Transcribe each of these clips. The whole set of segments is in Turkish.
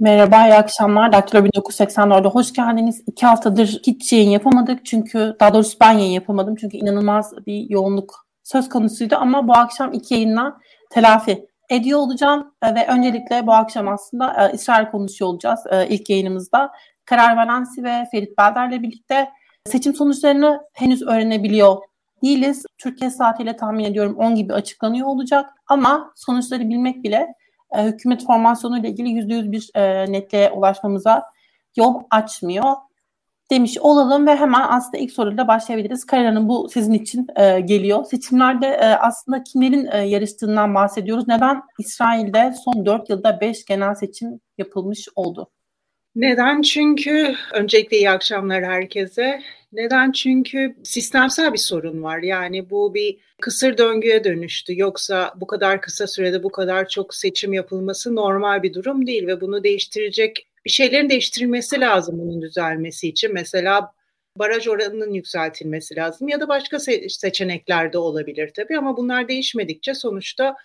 Merhaba, iyi akşamlar. Daktilo 1984'de hoş geldiniz. İki haftadır hiç yayın yapamadık çünkü, daha doğrusu ben yayın yapamadım çünkü inanılmaz bir yoğunluk söz konusuydu ama bu akşam iki yayınla telafi ediyor olacağım e, ve öncelikle bu akşam aslında e, İsrail konuşuyor olacağız e, ilk yayınımızda. Karar Valensi ve Ferit Belder'le birlikte seçim sonuçlarını henüz öğrenebiliyor değiliz. Türkiye saatiyle tahmin ediyorum 10 gibi açıklanıyor olacak ama sonuçları bilmek bile e, hükümet formasyonu ile ilgili %100 bir e, netliğe ulaşmamıza yol açmıyor demiş olalım ve hemen aslında ilk soruyla başlayabiliriz. Karar bu sizin için e, geliyor. Seçimlerde e, aslında kimlerin e, yarıştığından bahsediyoruz. Neden İsrail'de son 4 yılda 5 genel seçim yapılmış oldu? Neden? Çünkü öncelikle iyi akşamlar herkese. Neden? Çünkü sistemsel bir sorun var. Yani bu bir kısır döngüye dönüştü. Yoksa bu kadar kısa sürede bu kadar çok seçim yapılması normal bir durum değil ve bunu değiştirecek bir şeylerin değiştirilmesi lazım bunun düzelmesi için. Mesela baraj oranının yükseltilmesi lazım ya da başka se- seçenekler de olabilir tabii ama bunlar değişmedikçe sonuçta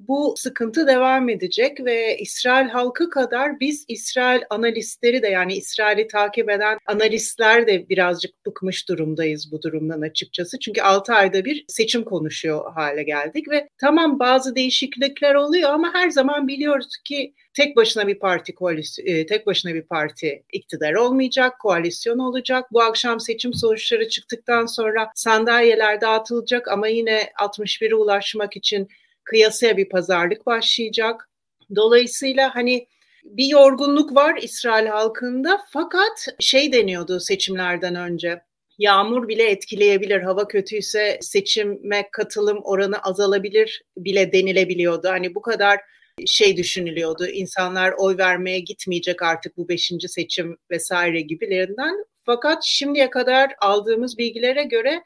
bu sıkıntı devam edecek ve İsrail halkı kadar biz İsrail analistleri de yani İsrail'i takip eden analistler de birazcık bıkmış durumdayız bu durumdan açıkçası. Çünkü 6 ayda bir seçim konuşuyor hale geldik ve tamam bazı değişiklikler oluyor ama her zaman biliyoruz ki tek başına bir parti koalisyon, e, tek başına bir parti iktidar olmayacak, koalisyon olacak. Bu akşam seçim sonuçları çıktıktan sonra sandalyeler dağıtılacak ama yine 61'e ulaşmak için kıyasaya bir pazarlık başlayacak. Dolayısıyla hani bir yorgunluk var İsrail halkında fakat şey deniyordu seçimlerden önce. Yağmur bile etkileyebilir. Hava kötüyse seçime katılım oranı azalabilir bile denilebiliyordu. Hani bu kadar şey düşünülüyordu. İnsanlar oy vermeye gitmeyecek artık bu beşinci seçim vesaire gibilerinden. Fakat şimdiye kadar aldığımız bilgilere göre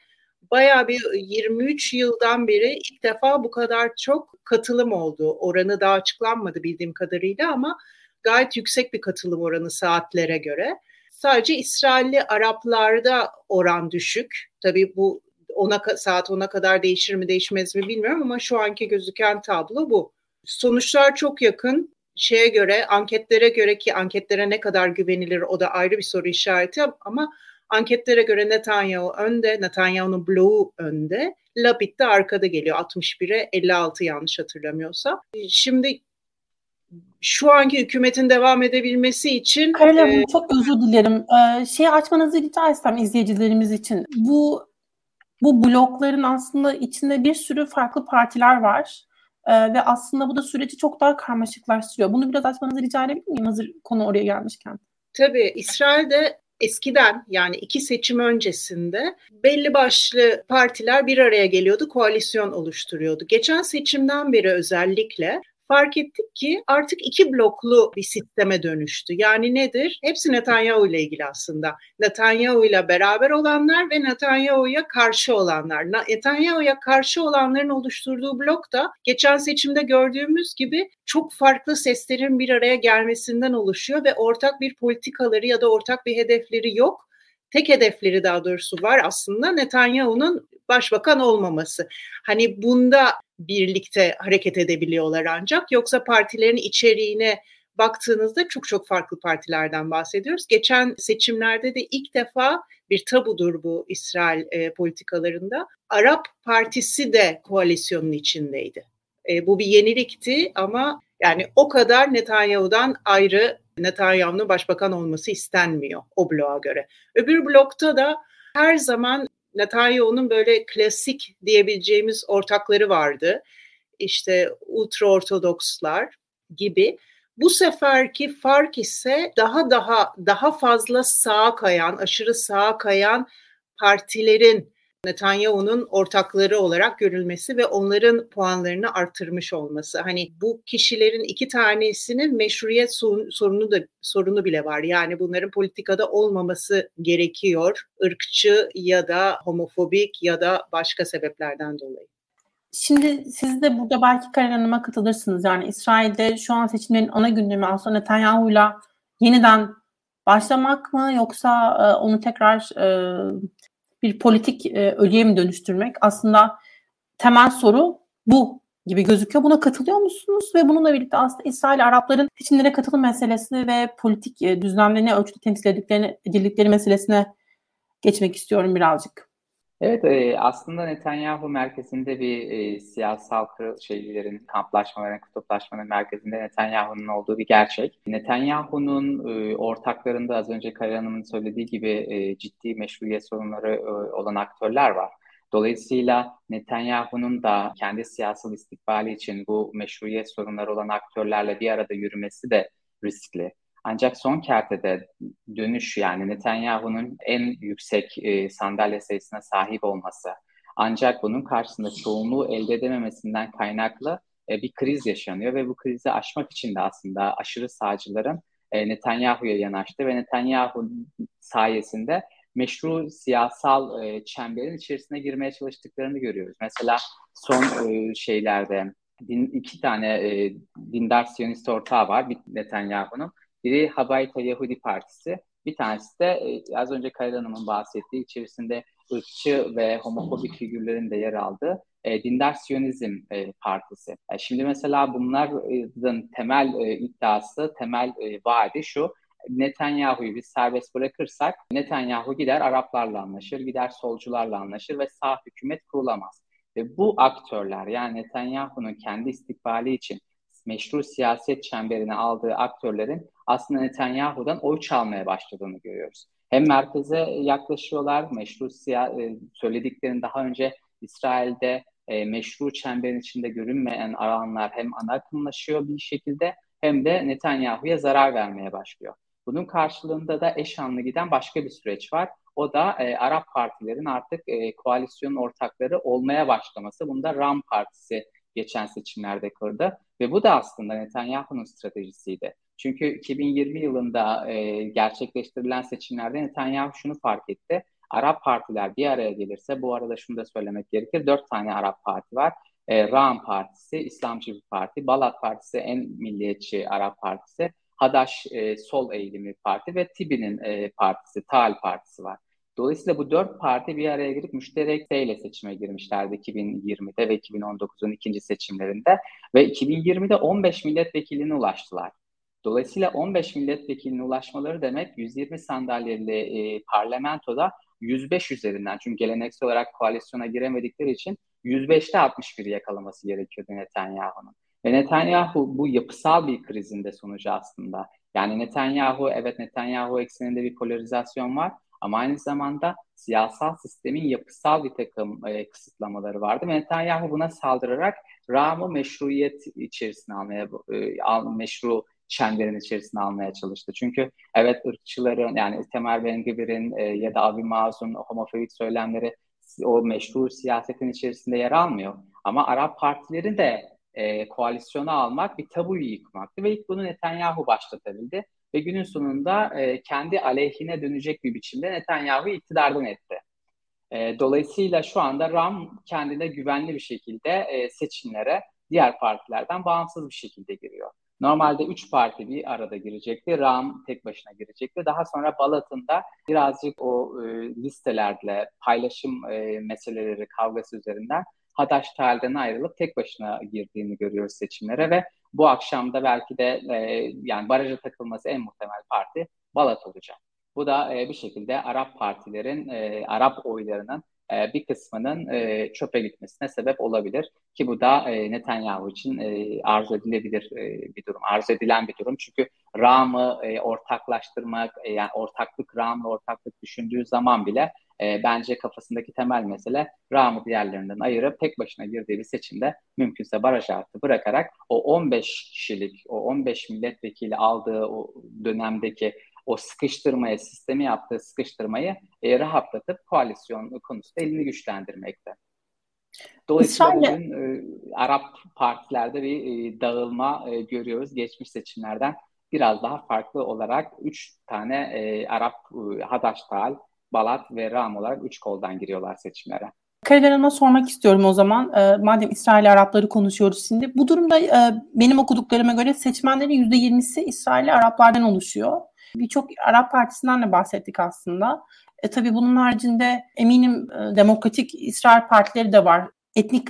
bayağı bir 23 yıldan beri ilk defa bu kadar çok katılım oldu. Oranı daha açıklanmadı bildiğim kadarıyla ama gayet yüksek bir katılım oranı saatlere göre. Sadece İsrailli Araplarda oran düşük. Tabii bu ona saat ona kadar değişir mi değişmez mi bilmiyorum ama şu anki gözüken tablo bu. Sonuçlar çok yakın. Şeye göre, anketlere göre ki anketlere ne kadar güvenilir o da ayrı bir soru işareti ama Anketlere göre Netanyahu önde, Netanyahu'nun bloğu önde. Lapid de arkada geliyor 61'e 56 yanlış hatırlamıyorsam. Şimdi şu anki hükümetin devam edebilmesi için... Karela e, çok özür dilerim. Ee, şeyi açmanızı rica etsem izleyicilerimiz için. Bu bu blokların aslında içinde bir sürü farklı partiler var. Ee, ve aslında bu da süreci çok daha karmaşıklaştırıyor. Bunu biraz açmanızı rica edebilir miyim hazır konu oraya gelmişken? Tabii İsrail'de eskiden yani iki seçim öncesinde belli başlı partiler bir araya geliyordu, koalisyon oluşturuyordu. Geçen seçimden beri özellikle fark ettik ki artık iki bloklu bir sisteme dönüştü. Yani nedir? Hepsi Netanyahu ile ilgili aslında. Netanyahu ile beraber olanlar ve Netanyahu'ya karşı olanlar. Netanyahu'ya karşı olanların oluşturduğu blok da geçen seçimde gördüğümüz gibi çok farklı seslerin bir araya gelmesinden oluşuyor ve ortak bir politikaları ya da ortak bir hedefleri yok tek hedefleri daha doğrusu var aslında Netanyahu'nun başbakan olmaması. Hani bunda birlikte hareket edebiliyorlar ancak yoksa partilerin içeriğine baktığınızda çok çok farklı partilerden bahsediyoruz. Geçen seçimlerde de ilk defa bir tabudur bu İsrail e, politikalarında. Arap Partisi de koalisyonun içindeydi. E, bu bir yenilikti ama yani o kadar Netanyahu'dan ayrı Netanyahu'nun başbakan olması istenmiyor o bloğa göre. Öbür blokta da her zaman Netanyahu'nun böyle klasik diyebileceğimiz ortakları vardı. İşte ultra ortodokslar gibi. Bu seferki fark ise daha daha daha fazla sağa kayan, aşırı sağa kayan partilerin Netanyahu'nun ortakları olarak görülmesi ve onların puanlarını artırmış olması. Hani bu kişilerin iki tanesinin meşruiyet sorunu da sorunu bile var. Yani bunların politikada olmaması gerekiyor. ırkçı ya da homofobik ya da başka sebeplerden dolayı. Şimdi siz de burada belki Karen Hanım'a katılırsınız. Yani İsrail'de şu an seçimlerin ana gündemi aslında Netanyahu'yla yeniden başlamak mı yoksa e, onu tekrar e, bir politik e, ölüye mi dönüştürmek? Aslında temel soru bu gibi gözüküyor. Buna katılıyor musunuz? Ve bununla birlikte aslında İsrail Arapların seçimlere katılım meselesini ve politik e, düzlemde ne ölçüde temsil edildikleri meselesine geçmek istiyorum birazcık. Evet e, aslında Netanyahu merkezinde bir e, siyasal şeylerin, kamplaşmaların, kutuplaşmanın merkezinde Netanyahu'nun olduğu bir gerçek. Netanyahu'nun e, ortaklarında az önce Kaya Hanım'ın söylediği gibi e, ciddi meşruiyet sorunları olan aktörler var. Dolayısıyla Netanyahu'nun da kendi siyasal istikbali için bu meşruiyet sorunları olan aktörlerle bir arada yürümesi de riskli. Ancak son kertede dönüş yani Netanyahu'nun en yüksek e, sandalye sayısına sahip olması ancak bunun karşısında çoğunluğu elde edememesinden kaynaklı e, bir kriz yaşanıyor ve bu krizi aşmak için de aslında aşırı sağcıların e, Netanyahu'ya yanaştı ve Netanyahu sayesinde meşru siyasal e, çemberin içerisine girmeye çalıştıklarını görüyoruz. Mesela son e, şeylerde din, iki tane e, dindar siyonist ortağı var Netanyahu'nun. Biri Habayta Yahudi Partisi, bir tanesi de e, az önce Kayra Hanım'ın bahsettiği içerisinde ırkçı ve homofobik figürlerin de yer aldığı e, Dindar Siyonizm e, Partisi. E, şimdi mesela bunların temel e, iddiası, temel e, vaadi şu. Netanyahu'yu biz serbest bırakırsak Netanyahu gider Araplarla anlaşır, gider solcularla anlaşır ve sağ hükümet kurulamaz. Ve bu aktörler yani Netanyahu'nun kendi istikbali için meşru siyaset çemberine aldığı aktörlerin aslında Netanyahu'dan oy çalmaya başladığını görüyoruz. Hem merkeze yaklaşıyorlar, meşru siya- e, söylediklerini daha önce İsrail'de e, meşru çemberin içinde görünmeyen alanlar hem ana akımlaşıyor bir şekilde hem de Netanyahu'ya zarar vermeye başlıyor. Bunun karşılığında da eş anlı giden başka bir süreç var. O da e, Arap partilerin artık e, koalisyon ortakları olmaya başlaması. Bunda Ram Partisi geçen seçimlerde kırdı. Ve bu da aslında Netanyahu'nun stratejisiydi. Çünkü 2020 yılında e, gerçekleştirilen seçimlerde Netanyahu şunu fark etti. Arap partiler bir araya gelirse, bu arada şunu da söylemek gerekir, dört tane Arap parti var. E, Ram Partisi, İslamcı bir parti, Balat Partisi en milliyetçi Arap Partisi, Hadaş e, Sol Eğilimi Parti ve Tibi'nin e, partisi, Tal Partisi var. Dolayısıyla bu dört parti bir araya girip müşterek ile seçime girmişlerdi 2020'de ve 2019'un ikinci seçimlerinde ve 2020'de 15 milletvekiline ulaştılar. Dolayısıyla 15 milletvekiline ulaşmaları demek 120 sandalyeli e, parlamentoda 105 üzerinden çünkü geleneksel olarak koalisyona giremedikleri için 105'te 61 yakalaması gerekiyordu Netanyahu'nun. Ve Netanyahu bu yapısal bir krizin de sonucu aslında. Yani Netanyahu evet Netanyahu ekseninde bir polarizasyon var ama aynı zamanda siyasal sistemin yapısal bir takım e, kısıtlamaları vardı. Netanyahu buna saldırarak Ram'ı meşruiyet içerisine almaya, e, al, meşru çemberin içerisine almaya çalıştı. Çünkü evet ırkçıların yani Temel Ben e, ya da Abi Mazun homofobik söylemleri o meşru siyasetin içerisinde yer almıyor. Ama Arap partileri de e, koalisyona almak bir tabuyu yıkmaktı ve ilk bunu Netanyahu başlatabildi ve günün sonunda e, kendi aleyhine dönecek bir biçimde Netanyahu iktidardan etti. E, dolayısıyla şu anda Ram kendine güvenli bir şekilde e, seçimlere diğer partilerden bağımsız bir şekilde giriyor. Normalde üç parti bir arada girecekti. Ram tek başına girecekti. Daha sonra Balat'ın da birazcık o e, listelerle paylaşım e, meseleleri kavgası üzerinden Hadaş Tal'den ayrılıp tek başına girdiğini görüyoruz seçimlere ve bu akşam da belki de e, yani baraja takılması en muhtemel parti Balat olacak. Bu da e, bir şekilde Arap partilerin, e, Arap oylarının e, bir kısmının e, çöpe gitmesine sebep olabilir. Ki bu da e, Netanyahu için e, arzu edilebilir e, bir durum, arzu edilen bir durum. Çünkü Ram'ı e, ortaklaştırmak, e, yani ortaklık, Ram'la ortaklık düşündüğü zaman bile e, bence kafasındaki temel mesele Ram'ı diğerlerinden ayırıp tek başına girdiği bir seçimde mümkünse baraj artı bırakarak o 15 kişilik, o 15 milletvekili aldığı o dönemdeki o sıkıştırmaya, sistemi yaptığı sıkıştırmayı e, rahatlatıp koalisyon konusunda elini güçlendirmekte. Dolayısıyla İsrail... bugün e, Arap partilerde bir e, dağılma e, görüyoruz geçmiş seçimlerden. Biraz daha farklı olarak üç tane e, Arap e, Hadaştal, Balat ve Ram olarak üç koldan giriyorlar seçimlere. Karadar Hanım'a sormak istiyorum o zaman. E, madem İsrail Arapları konuşuyoruz şimdi. Bu durumda e, benim okuduklarıma göre seçmenlerin %20'si İsrail Araplardan oluşuyor. Birçok Arap Partisi'nden de bahsettik aslında. E, tabii bunun haricinde eminim e, demokratik İsrail partileri de var. Etnik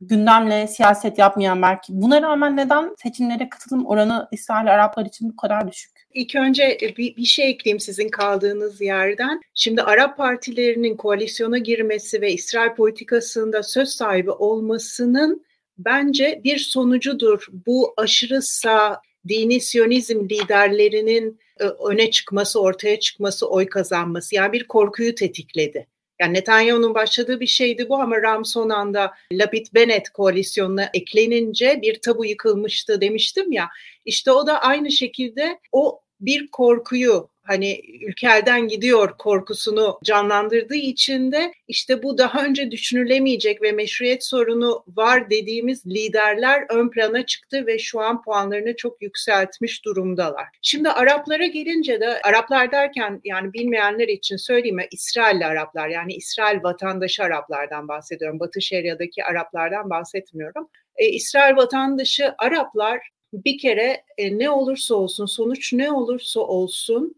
gündemle siyaset yapmayan belki. Buna rağmen neden seçimlere katılım oranı İsrail Araplar için bu kadar düşük? İlk önce bir, bir şey ekleyeyim sizin kaldığınız yerden. Şimdi Arap partilerinin koalisyona girmesi ve İsrail politikasında söz sahibi olmasının bence bir sonucudur. Bu aşırı sağ dini siyonizm liderlerinin e, öne çıkması, ortaya çıkması, oy kazanması yani bir korkuyu tetikledi. Yani Netanyahu'nun başladığı bir şeydi bu ama Ram son anda Lapid Bennett koalisyonuna eklenince bir tabu yıkılmıştı demiştim ya. İşte o da aynı şekilde o bir korkuyu hani ülkelden gidiyor korkusunu canlandırdığı için de işte bu daha önce düşünülemeyecek ve meşruiyet sorunu var dediğimiz liderler ön plana çıktı ve şu an puanlarını çok yükseltmiş durumdalar. Şimdi Araplara gelince de Araplar derken yani bilmeyenler için söyleyeyim İsrailli Araplar yani İsrail vatandaşı Araplardan bahsediyorum. Batı Şeria'daki Araplardan bahsetmiyorum. E, İsrail vatandaşı Araplar bir kere e, ne olursa olsun sonuç ne olursa olsun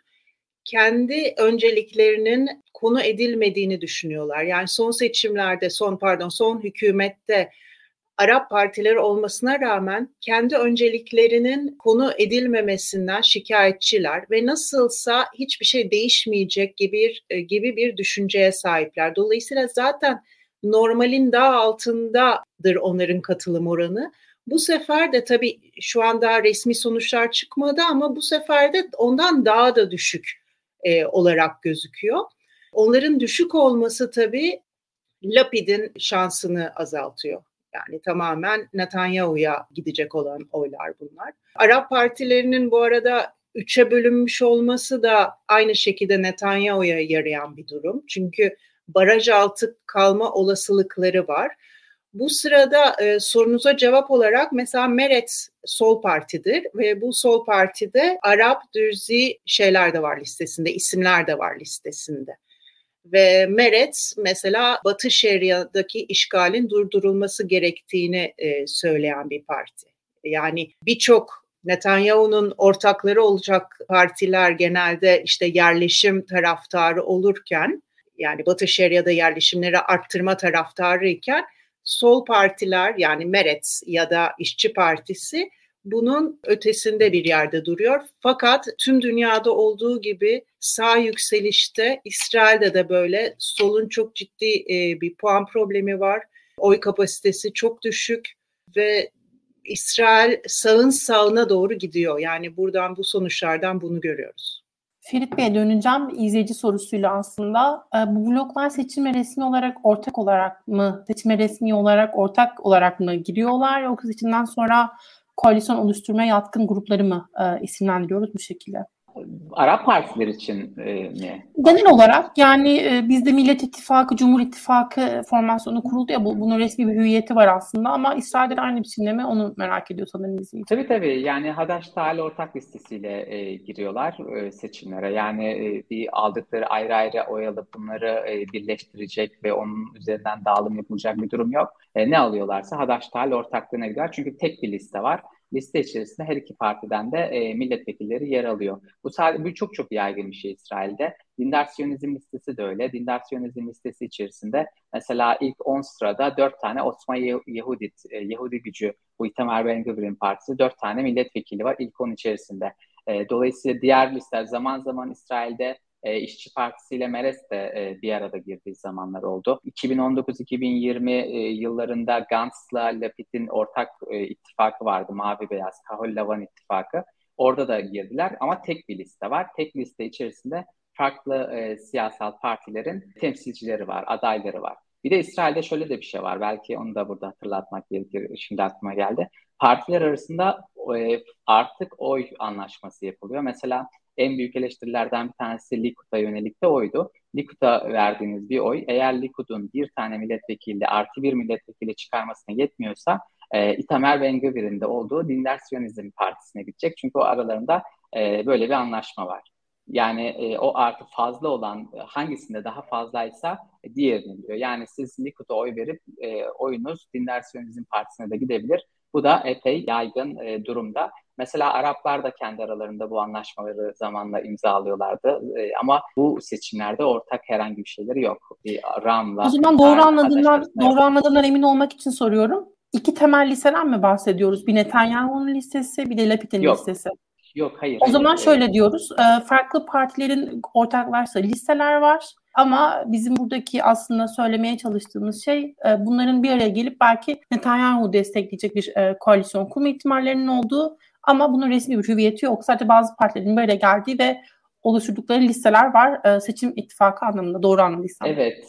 kendi önceliklerinin konu edilmediğini düşünüyorlar. Yani son seçimlerde, son pardon, son hükümette Arap partileri olmasına rağmen kendi önceliklerinin konu edilmemesinden şikayetçiler ve nasılsa hiçbir şey değişmeyecek gibi bir e, gibi bir düşünceye sahipler. Dolayısıyla zaten normalin daha altındadır onların katılım oranı. Bu sefer de tabii şu an daha resmi sonuçlar çıkmadı ama bu sefer de ondan daha da düşük e, olarak gözüküyor. Onların düşük olması tabii Lapid'in şansını azaltıyor. Yani tamamen Netanyahu'ya gidecek olan oylar bunlar. Arap partilerinin bu arada üçe bölünmüş olması da aynı şekilde Netanyahu'ya yarayan bir durum. Çünkü baraj altı kalma olasılıkları var. Bu sırada e, sorunuza cevap olarak mesela Meret sol partidir ve bu sol partide Arap, Dürzi şeyler de var listesinde, isimler de var listesinde. Ve Meret mesela Batı Şeria'daki işgalin durdurulması gerektiğini e, söyleyen bir parti. Yani birçok Netanyahu'nun ortakları olacak partiler genelde işte yerleşim taraftarı olurken yani Batı Şeria'da yerleşimleri arttırma taraftarı iken sol partiler yani Meretz ya da İşçi Partisi bunun ötesinde bir yerde duruyor. Fakat tüm dünyada olduğu gibi sağ yükselişte İsrail'de de böyle solun çok ciddi e, bir puan problemi var. Oy kapasitesi çok düşük ve İsrail sağın sağına doğru gidiyor. Yani buradan bu sonuçlardan bunu görüyoruz. Ferit Bey'e döneceğim izleyici sorusuyla aslında. E, bu bloklar seçime resmi olarak ortak olarak mı, seçime resmi olarak ortak olarak mı giriyorlar yoksa seçimden sonra koalisyon oluşturmaya yatkın grupları mı e, isimlendiriyoruz bu şekilde? Arap partiler için e, mi? Genel olarak yani e, bizde Millet İttifakı, Cumhur İttifakı formasyonu kuruldu ya bu, bunun resmi bir hüviyeti var aslında ama İsrail'de aynı biçimde mi onu merak ediyor sanırım izleyici. Tabii tabii yani Hadaş Tahal ortak listesiyle e, giriyorlar e, seçimlere. Yani e, bir aldıkları ayrı ayrı oy alıp bunları e, birleştirecek ve onun üzerinden dağılım yapılacak bir durum yok. E, ne alıyorlarsa Hadaş Tahal ortaklığına gidiyor çünkü tek bir liste var liste içerisinde her iki partiden de e, milletvekilleri yer alıyor. Bu bu çok çok yaygın bir şey İsrail'de. Dindar Siyonizm listesi de öyle. Dindar Siyonizm listesi içerisinde mesela ilk 10 sırada 4 tane Osman Yahudi, e, Yahudi gücü bu Itamar Ben Gvir'in partisi 4 tane milletvekili var ilk 10 içerisinde. E, dolayısıyla diğer listeler zaman zaman İsrail'de e, İşçi Partisi ile Meres de e, bir arada girdiği zamanlar oldu. 2019-2020 e, yıllarında Gantz'la Lapid'in ortak e, ittifakı vardı. Mavi Beyaz, Kahol Lavan ittifakı. Orada da girdiler ama tek bir liste var. Tek liste içerisinde farklı e, siyasal partilerin temsilcileri var, adayları var. Bir de İsrail'de şöyle de bir şey var. Belki onu da burada hatırlatmak gerekir. Şimdi aklıma geldi. Partiler arasında e, artık oy anlaşması yapılıyor. Mesela en büyük eleştirilerden bir tanesi Likud'a yönelik de oydu. Likud'a verdiğiniz bir oy eğer Likud'un bir tane milletvekili artı bir milletvekili çıkarmasına yetmiyorsa e, Itamar Ben Gvir'in de olduğu Dindar Siyonizm Partisi'ne gidecek. Çünkü o aralarında e, böyle bir anlaşma var. Yani e, o artı fazla olan hangisinde daha fazlaysa e, diğerini diyor. Yani siz Likud'a oy verip e, oyunuz Dindar Siyonizm Partisi'ne de gidebilir. Bu da epey yaygın e, durumda. Mesela Araplar da kendi aralarında bu anlaşmaları zamanla imzalıyorlardı. E, ama bu seçimlerde ortak herhangi bir şeyleri yok. Bir Ram'la O zaman doğru anladığımdan doğru anladığımdan emin olmak için soruyorum. İki temel listeden mi bahsediyoruz? Bir Netanyahu'nun listesi, bir de Lapid'in listesi. Yok hayır. O hayır, zaman hayır. şöyle diyoruz. E, farklı partilerin ortaklarsa listeler var. Ama bizim buradaki aslında söylemeye çalıştığımız şey e, bunların bir araya gelip belki Netanyahu destekleyecek bir e, koalisyon kurma ihtimallerinin olduğu ama bunun resmi bir hüviyeti yok. Sadece bazı partilerin araya geldiği ve oluşturdukları listeler var. E, seçim ittifakı anlamında doğru anladıysam. Evet.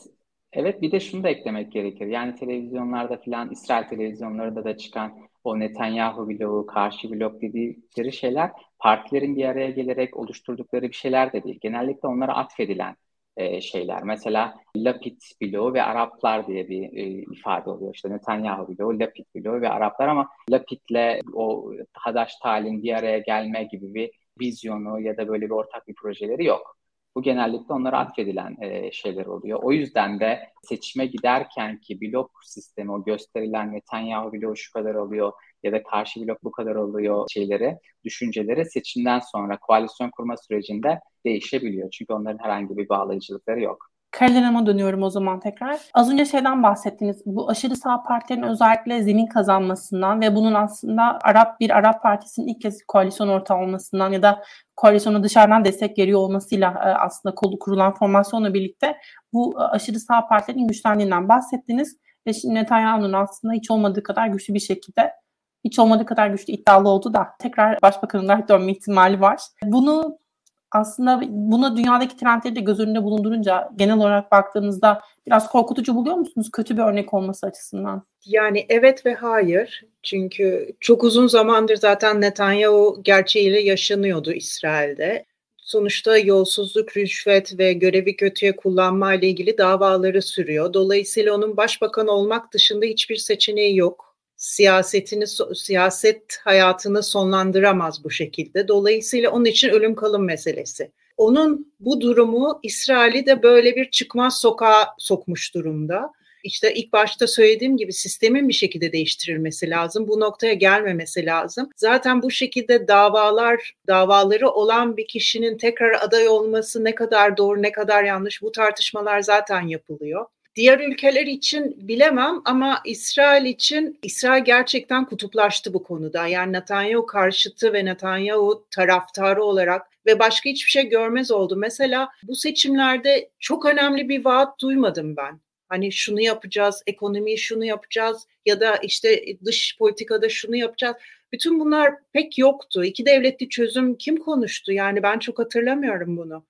Evet bir de şunu da eklemek gerekir. Yani televizyonlarda filan İsrail televizyonlarında da çıkan o Netanyahu bloğu, karşı blok dedikleri şeyler partilerin bir araya gelerek oluşturdukları bir şeyler de değil. Genellikle onlara atfedilen e, şeyler. Mesela Lapid bloğu ve Araplar diye bir e, ifade oluyor. İşte Netanyahu bloğu, Lapid bloğu ve Araplar ama Lapid'le o Hadaş Tal'in bir araya gelme gibi bir vizyonu ya da böyle bir ortak bir projeleri yok. Bu genellikle onlara atfedilen e, şeyler oluyor. O yüzden de seçime giderken ki blok sistemi, o gösterilen Netanyahu bloğu şu kadar alıyor ya da karşı blok bu kadar alıyor şeyleri, düşünceleri seçimden sonra koalisyon kurma sürecinde değişebiliyor. Çünkü onların herhangi bir bağlayıcılıkları yok. Karolina'ma dönüyorum o zaman tekrar. Az önce şeyden bahsettiniz. Bu aşırı sağ partilerin özellikle zemin kazanmasından ve bunun aslında Arap bir Arap partisinin ilk kez koalisyon ortağı olmasından ya da koalisyona dışarıdan destek geliyor olmasıyla aslında kolu kurulan formasyonla birlikte bu aşırı sağ partilerin güçlendiğinden bahsettiniz. Ve şimdi Netanyahu'nun aslında hiç olmadığı kadar güçlü bir şekilde hiç olmadığı kadar güçlü iddialı oldu da tekrar başbakanına dönme ihtimali var. Bunu aslında buna dünyadaki trendleri de göz önünde bulundurunca genel olarak baktığınızda biraz korkutucu buluyor musunuz kötü bir örnek olması açısından? Yani evet ve hayır. Çünkü çok uzun zamandır zaten Netanyahu gerçeğiyle yaşanıyordu İsrail'de. Sonuçta yolsuzluk, rüşvet ve görevi kötüye kullanma ile ilgili davaları sürüyor. Dolayısıyla onun başbakan olmak dışında hiçbir seçeneği yok siyasetini siyaset hayatını sonlandıramaz bu şekilde. Dolayısıyla onun için ölüm kalım meselesi. Onun bu durumu İsrail'i de böyle bir çıkmaz sokağa sokmuş durumda. İşte ilk başta söylediğim gibi sistemin bir şekilde değiştirilmesi lazım. Bu noktaya gelmemesi lazım. Zaten bu şekilde davalar, davaları olan bir kişinin tekrar aday olması ne kadar doğru, ne kadar yanlış bu tartışmalar zaten yapılıyor. Diğer ülkeler için bilemem ama İsrail için İsrail gerçekten kutuplaştı bu konuda. Yani Netanyahu karşıtı ve Netanyahu taraftarı olarak ve başka hiçbir şey görmez oldu. Mesela bu seçimlerde çok önemli bir vaat duymadım ben. Hani şunu yapacağız, ekonomiyi şunu yapacağız ya da işte dış politikada şunu yapacağız. Bütün bunlar pek yoktu. İki devletli çözüm kim konuştu? Yani ben çok hatırlamıyorum bunu.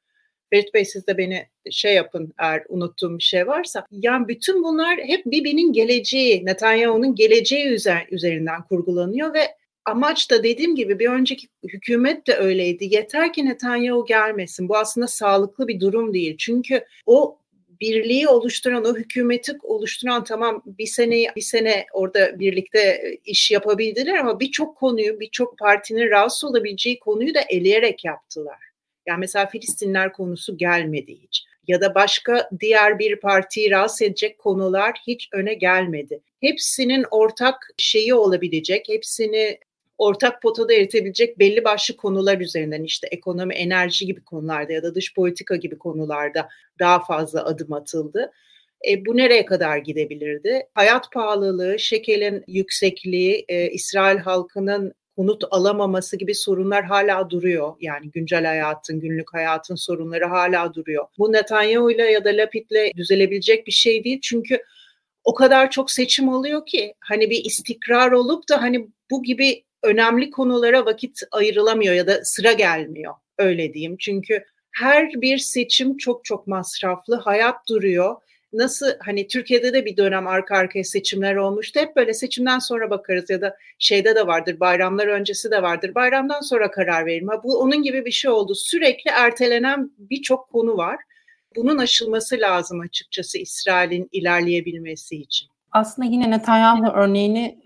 Ferit Bey siz de beni şey yapın eğer unuttuğum bir şey varsa. Yani bütün bunlar hep Bibi'nin geleceği, Netanyahu'nun geleceği üzer, üzerinden kurgulanıyor ve amaç da dediğim gibi bir önceki hükümet de öyleydi. Yeter ki Netanyahu gelmesin. Bu aslında sağlıklı bir durum değil. Çünkü o birliği oluşturan, o hükümeti oluşturan tamam bir sene bir sene orada birlikte iş yapabildiler ama birçok konuyu, birçok partinin rahatsız olabileceği konuyu da eleyerek yaptılar. Yani mesela Filistinler konusu gelmedi hiç. Ya da başka diğer bir partiyi rahatsız edecek konular hiç öne gelmedi. Hepsinin ortak şeyi olabilecek, hepsini ortak potada eritebilecek belli başlı konular üzerinden işte ekonomi, enerji gibi konularda ya da dış politika gibi konularda daha fazla adım atıldı. E, bu nereye kadar gidebilirdi? Hayat pahalılığı, şekerin yüksekliği, e, İsrail halkının konut alamaması gibi sorunlar hala duruyor. Yani güncel hayatın, günlük hayatın sorunları hala duruyor. Bu Netanyahu ile ya da Lapid'le düzelebilecek bir şey değil. Çünkü o kadar çok seçim oluyor ki hani bir istikrar olup da hani bu gibi önemli konulara vakit ayrılamıyor ya da sıra gelmiyor öyle diyeyim. Çünkü her bir seçim çok çok masraflı, hayat duruyor nasıl hani Türkiye'de de bir dönem arka arkaya seçimler olmuştu. Hep böyle seçimden sonra bakarız ya da şeyde de vardır bayramlar öncesi de vardır. Bayramdan sonra karar verim. Ha, bu onun gibi bir şey oldu. Sürekli ertelenen birçok konu var. Bunun aşılması lazım açıkçası İsrail'in ilerleyebilmesi için. Aslında yine Netanyahu örneğini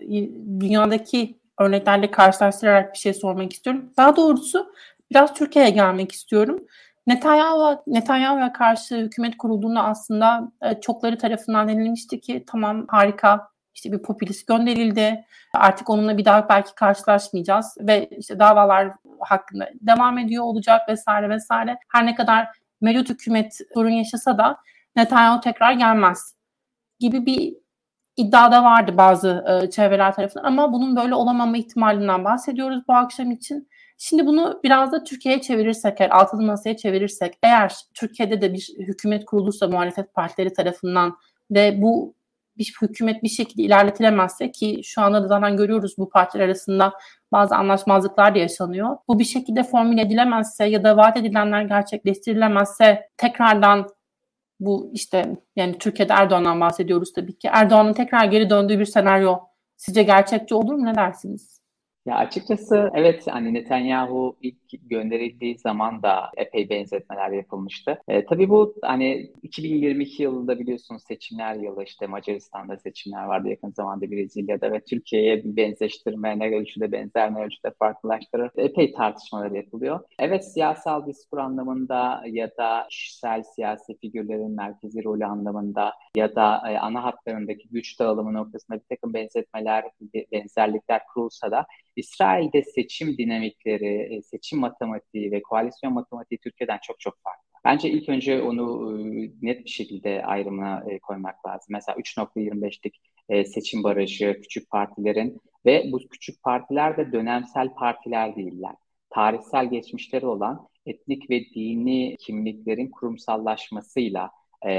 dünyadaki örneklerle karşılaştırarak bir şey sormak istiyorum. Daha doğrusu biraz Türkiye'ye gelmek istiyorum. Netanyahu, Netanyahu'ya karşı hükümet kurulduğunda aslında e, çokları tarafından denilmişti ki tamam harika işte bir popülist gönderildi. Artık onunla bir daha belki karşılaşmayacağız ve işte davalar hakkında devam ediyor olacak vesaire vesaire. Her ne kadar mevcut hükümet sorun yaşasa da Netanyahu tekrar gelmez gibi bir iddiada vardı bazı e, çevreler tarafından ama bunun böyle olamama ihtimalinden bahsediyoruz bu akşam için. Şimdi bunu biraz da Türkiye'ye çevirirsek, eğer altılı masaya çevirirsek, eğer Türkiye'de de bir hükümet kurulursa muhalefet partileri tarafından ve bu bir hükümet bir şekilde ilerletilemezse ki şu anda da zaten görüyoruz bu partiler arasında bazı anlaşmazlıklar da yaşanıyor. Bu bir şekilde formüle edilemezse ya da vaat edilenler gerçekleştirilemezse tekrardan bu işte yani Türkiye'de Erdoğan'dan bahsediyoruz tabii ki. Erdoğan'ın tekrar geri döndüğü bir senaryo sizce gerçekçi olur mu? Ne dersiniz? Ya açıkçası evet hani Netanyahu ilk gönderildiği zaman da epey benzetmeler yapılmıştı. E, tabii bu hani 2022 yılında biliyorsunuz seçimler yılı işte Macaristan'da seçimler vardı yakın zamanda Brezilya'da ve Türkiye'ye bir benzeştirme ne ölçüde benzer ne ölçüde farklılaştırır epey tartışmalar yapılıyor. Evet siyasal diskur anlamında ya da kişisel siyasi figürlerin merkezi rolü anlamında ya da e, ana hatlarındaki güç dağılımı noktasında bir takım benzetmeler, benzerlikler kurulsa da İsrail'de seçim dinamikleri, e, seçim matematiği ve koalisyon matematiği Türkiye'den çok çok farklı. Bence ilk önce onu e, net bir şekilde ayrımına e, koymak lazım. Mesela 3.25'lik seçim barajı küçük partilerin ve bu küçük partiler de dönemsel partiler değiller. Tarihsel geçmişleri olan etnik ve dini kimliklerin kurumsallaşmasıyla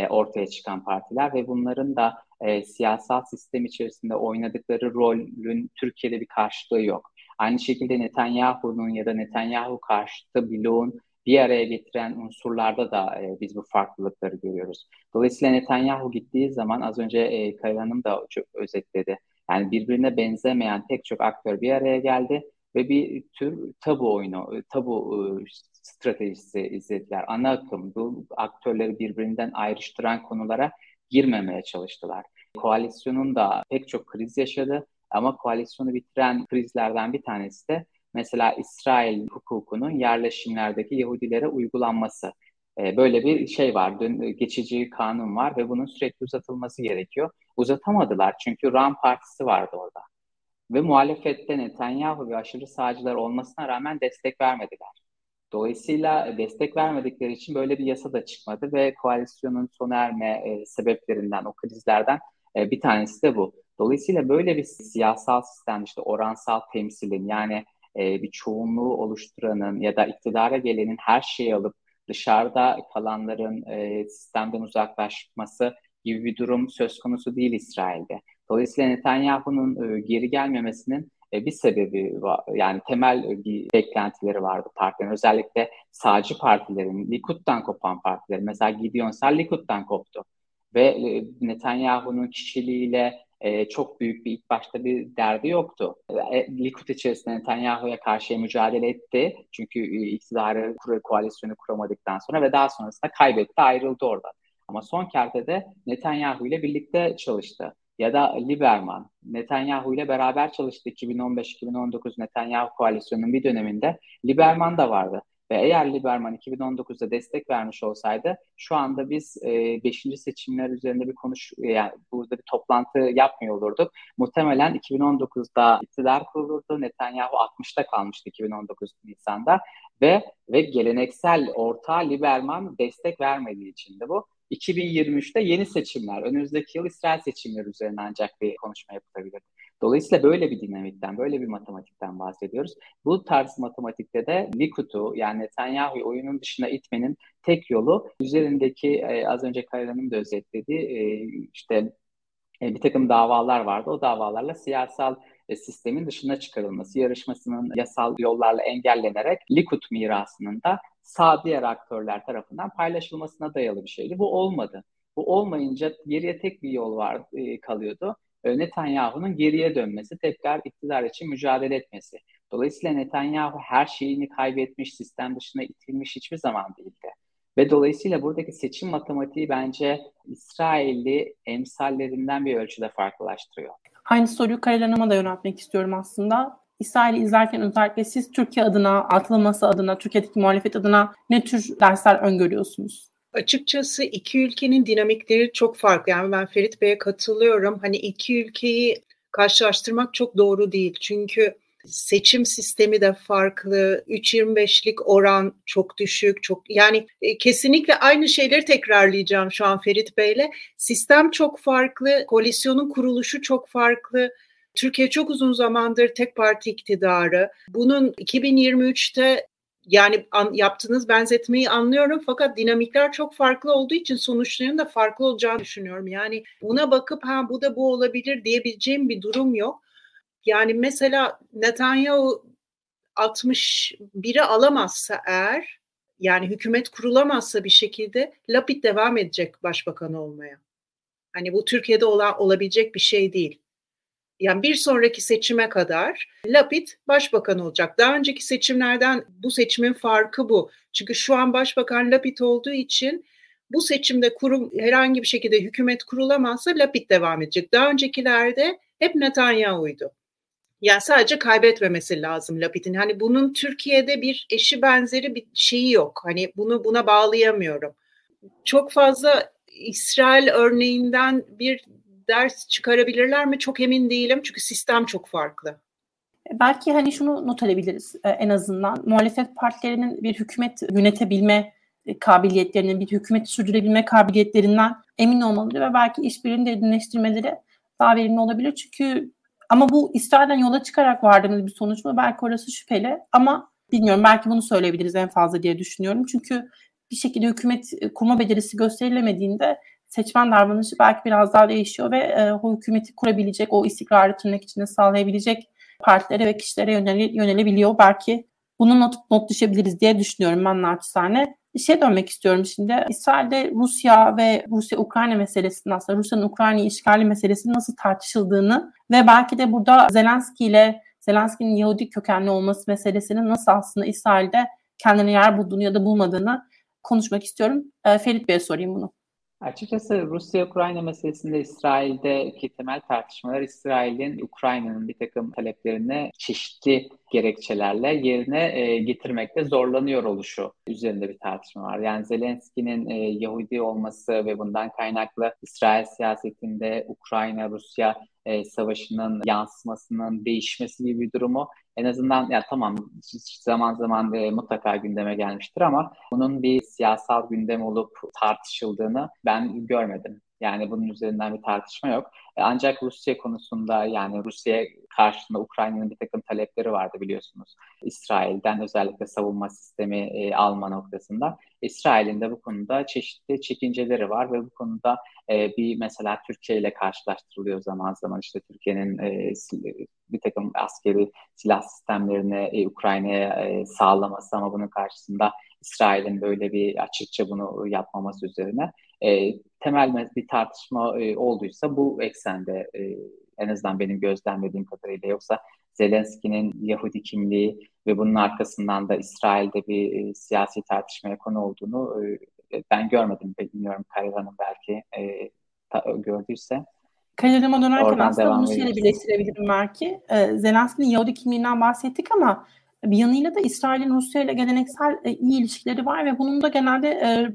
ortaya çıkan partiler ve bunların da e, siyasal sistem içerisinde oynadıkları rolün Türkiye'de bir karşılığı yok. Aynı şekilde Netanyahu'nun ya da Netanyahu karşıtı bloğun bir araya getiren unsurlarda da e, biz bu farklılıkları görüyoruz. Dolayısıyla Netanyahu gittiği zaman az önce e, Kayıl Hanım da çok özetledi. Yani birbirine benzemeyen pek çok aktör bir araya geldi ve bir tür tabu oyunu, tabu e, stratejisi izlediler. Ana akım bu aktörleri birbirinden ayrıştıran konulara girmemeye çalıştılar. Koalisyonun da pek çok kriz yaşadı ama koalisyonu bitiren krizlerden bir tanesi de mesela İsrail hukukunun yerleşimlerdeki Yahudilere uygulanması. Ee, böyle bir şey var, geçici kanun var ve bunun sürekli uzatılması gerekiyor. Uzatamadılar çünkü Ram Partisi vardı orada. Ve muhalefette Netanyahu ve aşırı sağcılar olmasına rağmen destek vermediler. Dolayısıyla destek vermedikleri için böyle bir yasa da çıkmadı ve koalisyonun sona erme e, sebeplerinden, o krizlerden e, bir tanesi de bu. Dolayısıyla böyle bir siyasal sistem işte oransal temsilin yani e, bir çoğunluğu oluşturanın ya da iktidara gelenin her şeyi alıp dışarıda kalanların e, sistemden uzaklaşması gibi bir durum söz konusu değil İsrail'de. Dolayısıyla Netanyahu'nun e, geri gelmemesinin e, bir sebebi var. Yani temel bir beklentileri vardı partilerin. Özellikle sağcı partilerin, Likud'dan kopan partiler. Mesela Gideon Sal Likud'dan koptu. Ve e, Netanyahu'nun kişiliğiyle e, çok büyük bir ilk başta bir derdi yoktu. E, Likud içerisinde Netanyahu'ya karşı mücadele etti. Çünkü e, iktidarı koalisyonu kuramadıktan sonra ve daha sonrasında kaybetti, ayrıldı orada. Ama son kertede Netanyahu ile birlikte çalıştı ya da Lieberman, Netanyahu ile beraber çalıştı 2015-2019 Netanyahu koalisyonunun bir döneminde. Lieberman da vardı. Ve eğer Lieberman 2019'da destek vermiş olsaydı şu anda biz 5. E, seçimler üzerinde bir konuş yani burada bir toplantı yapmıyor olurduk. Muhtemelen 2019'da iktidar kurulurdu. Netanyahu 60'ta kalmıştı 2019 Nisan'da ve ve geleneksel orta Lieberman destek vermediği için de bu. 2023'te yeni seçimler, önümüzdeki yıl İsrail seçimleri üzerine ancak bir konuşma yapılabilir. Dolayısıyla böyle bir dinamikten, böyle bir matematikten bahsediyoruz. Bu tarz matematikte de Likud'u yani Netanyahu'yu oyunun dışına itmenin tek yolu üzerindeki e, az önce Kayran'ın da özetlediği e, işte e, bir takım davalar vardı. O davalarla siyasal e, sistemin dışına çıkarılması, yarışmasının yasal yollarla engellenerek Likud mirasının da sağ diğer aktörler tarafından paylaşılmasına dayalı bir şeydi. Bu olmadı. Bu olmayınca geriye tek bir yol var e, kalıyordu. E, Netanyahu'nun geriye dönmesi, tekrar iktidar için mücadele etmesi. Dolayısıyla Netanyahu her şeyini kaybetmiş, sistem dışına itilmiş hiçbir zaman değildi. Ve dolayısıyla buradaki seçim matematiği bence İsrailli emsallerinden bir ölçüde farklılaştırıyor. Aynı soruyu Karel Hanım'a da yöneltmek istiyorum aslında. İsrail'i izlerken özellikle siz Türkiye adına, atılması adına, Türkiye'deki muhalefet adına ne tür dersler öngörüyorsunuz? Açıkçası iki ülkenin dinamikleri çok farklı. Yani ben Ferit Bey'e katılıyorum. Hani iki ülkeyi karşılaştırmak çok doğru değil. Çünkü seçim sistemi de farklı. 3.25'lik oran çok düşük. Çok yani e, kesinlikle aynı şeyleri tekrarlayacağım şu an Ferit Bey'le. Sistem çok farklı. Koalisyonun kuruluşu çok farklı. Türkiye çok uzun zamandır tek parti iktidarı. Bunun 2023'te yani an, yaptığınız benzetmeyi anlıyorum fakat dinamikler çok farklı olduğu için sonuçların da farklı olacağını düşünüyorum. Yani buna bakıp ha bu da bu olabilir diyebileceğim bir durum yok. Yani mesela Netanyahu 61'i alamazsa eğer yani hükümet kurulamazsa bir şekilde Lapid devam edecek başbakan olmaya. Hani bu Türkiye'de olan olabilecek bir şey değil yani bir sonraki seçime kadar Lapid başbakan olacak. Daha önceki seçimlerden bu seçimin farkı bu. Çünkü şu an başbakan Lapid olduğu için bu seçimde kurum herhangi bir şekilde hükümet kurulamazsa Lapid devam edecek. Daha öncekilerde hep Netanyahu'ydu. Yani sadece kaybetmemesi lazım Lapid'in. Hani bunun Türkiye'de bir eşi benzeri bir şeyi yok. Hani bunu buna bağlayamıyorum. Çok fazla İsrail örneğinden bir ders çıkarabilirler mi çok emin değilim çünkü sistem çok farklı. E, belki hani şunu not edebiliriz e, en azından muhalefet partilerinin bir hükümet yönetebilme e, kabiliyetlerinin, bir hükümeti sürdürebilme kabiliyetlerinden emin olmaları ve belki işbirliğini derinleştirmeleri daha verimli olabilir. Çünkü ama bu İsrail'den yola çıkarak vardığımız bir sonuç mu? Belki orası şüpheli ama bilmiyorum belki bunu söyleyebiliriz en fazla diye düşünüyorum. Çünkü bir şekilde hükümet kurma becerisi gösterilemediğinde seçmen davranışı belki biraz daha değişiyor ve e, hükümeti kurabilecek, o istikrarı tırnak içinde sağlayabilecek partilere ve kişilere yönele, yönelebiliyor. Belki bunu not, not düşebiliriz diye düşünüyorum ben naçizane. Bir şey dönmek istiyorum şimdi. İsrail'de Rusya ve Rusya-Ukrayna meselesinin aslında Rusya'nın Ukrayna'yı işgali meselesinin nasıl tartışıldığını ve belki de burada Zelenski ile Zelenski'nin Yahudi kökenli olması meselesinin nasıl aslında İsrail'de kendine yer bulduğunu ya da bulmadığını konuşmak istiyorum. E, Ferit Bey'e sorayım bunu. Açıkçası Rusya-Ukrayna meselesinde İsrail'deki temel tartışmalar İsrail'in Ukrayna'nın bir takım taleplerini çeşitli gerekçelerle yerine e, getirmekte zorlanıyor oluşu üzerinde bir tartışma var. Yani Zelenski'nin e, Yahudi olması ve bundan kaynaklı İsrail siyasetinde Ukrayna-Rusya e, savaşının yansımasının değişmesi gibi bir durumu en azından ya tamam zaman zaman e, mutlaka gündeme gelmiştir ama bunun bir siyasal gündem olup tartışıldığını ben görmedim. Yani bunun üzerinden bir tartışma yok. E, ancak Rusya konusunda yani Rusya karşısında Ukrayna'nın bir takım talepleri vardı biliyorsunuz. İsrail'den özellikle savunma sistemi e, alma noktasında. İsrail'in de bu konuda çeşitli çekinceleri var ve bu konuda e, bir mesela Türkiye ile karşılaştırılıyor zaman zaman işte Türkiye'nin e, bir takım askeri silah sistemlerini e, Ukrayna'ya e, sağlaması ama bunun karşısında İsrail'in böyle bir açıkça bunu yapmaması üzerine e, temel bir tartışma e, olduysa bu eksende e, en azından benim gözlemlediğim kadarıyla yoksa Zelenski'nin Yahudi kimliği ve bunun arkasından da İsrail'de bir e, siyasi tartışmaya konu olduğunu e, ben görmedim. Bilmiyorum Karir Hanım belki e, ta, gördüyse. Kariyerime dönerken aslında bunu şeyle birleştirebilirim belki. Ee, Zelenski'nin Yahudi kimliğinden bahsettik ama bir yanıyla da İsrail'in Rusya ile geleneksel e, iyi ilişkileri var ve bunun da genelde e,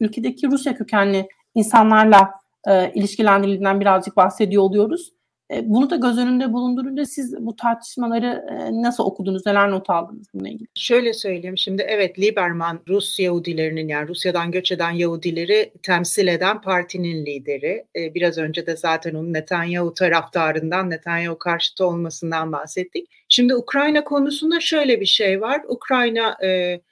ülkedeki Rusya kökenli insanlarla e, ilişkilendirildiğinden birazcık bahsediyor oluyoruz. E, bunu da göz önünde bulundurunca siz bu tartışmaları e, nasıl okudunuz, neler not aldınız bununla ilgili? Şöyle söyleyeyim şimdi evet Lieberman Rus Yahudilerinin yani Rusya'dan göç eden Yahudileri temsil eden partinin lideri. E, biraz önce de zaten onun Netanyahu taraftarından, Netanyahu karşıtı olmasından bahsettik. Şimdi Ukrayna konusunda şöyle bir şey var. Ukrayna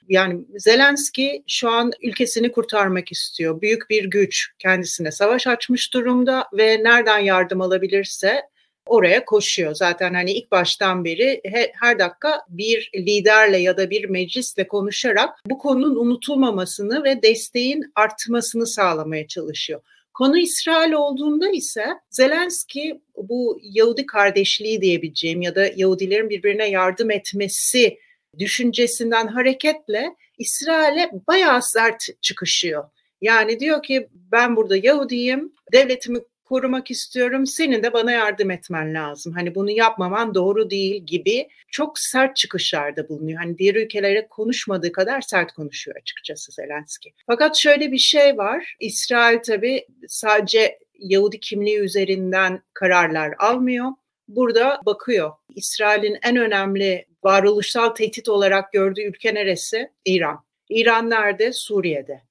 yani Zelenski şu an ülkesini kurtarmak istiyor. Büyük bir güç kendisine savaş açmış durumda ve nereden yardım alabilirse oraya koşuyor. Zaten hani ilk baştan beri her dakika bir liderle ya da bir meclisle konuşarak bu konunun unutulmamasını ve desteğin artmasını sağlamaya çalışıyor. Konu İsrail olduğunda ise Zelenski bu Yahudi kardeşliği diyebileceğim ya da Yahudilerin birbirine yardım etmesi düşüncesinden hareketle İsrail'e bayağı sert çıkışıyor. Yani diyor ki ben burada Yahudiyim, devletimi korumak istiyorum. Senin de bana yardım etmen lazım. Hani bunu yapmaman doğru değil gibi çok sert çıkışlarda bulunuyor. Hani diğer ülkelere konuşmadığı kadar sert konuşuyor açıkçası Zelenski. Fakat şöyle bir şey var. İsrail tabii sadece Yahudi kimliği üzerinden kararlar almıyor. Burada bakıyor. İsrail'in en önemli varoluşsal tehdit olarak gördüğü ülke neresi? İran. İran nerede? Suriye'de.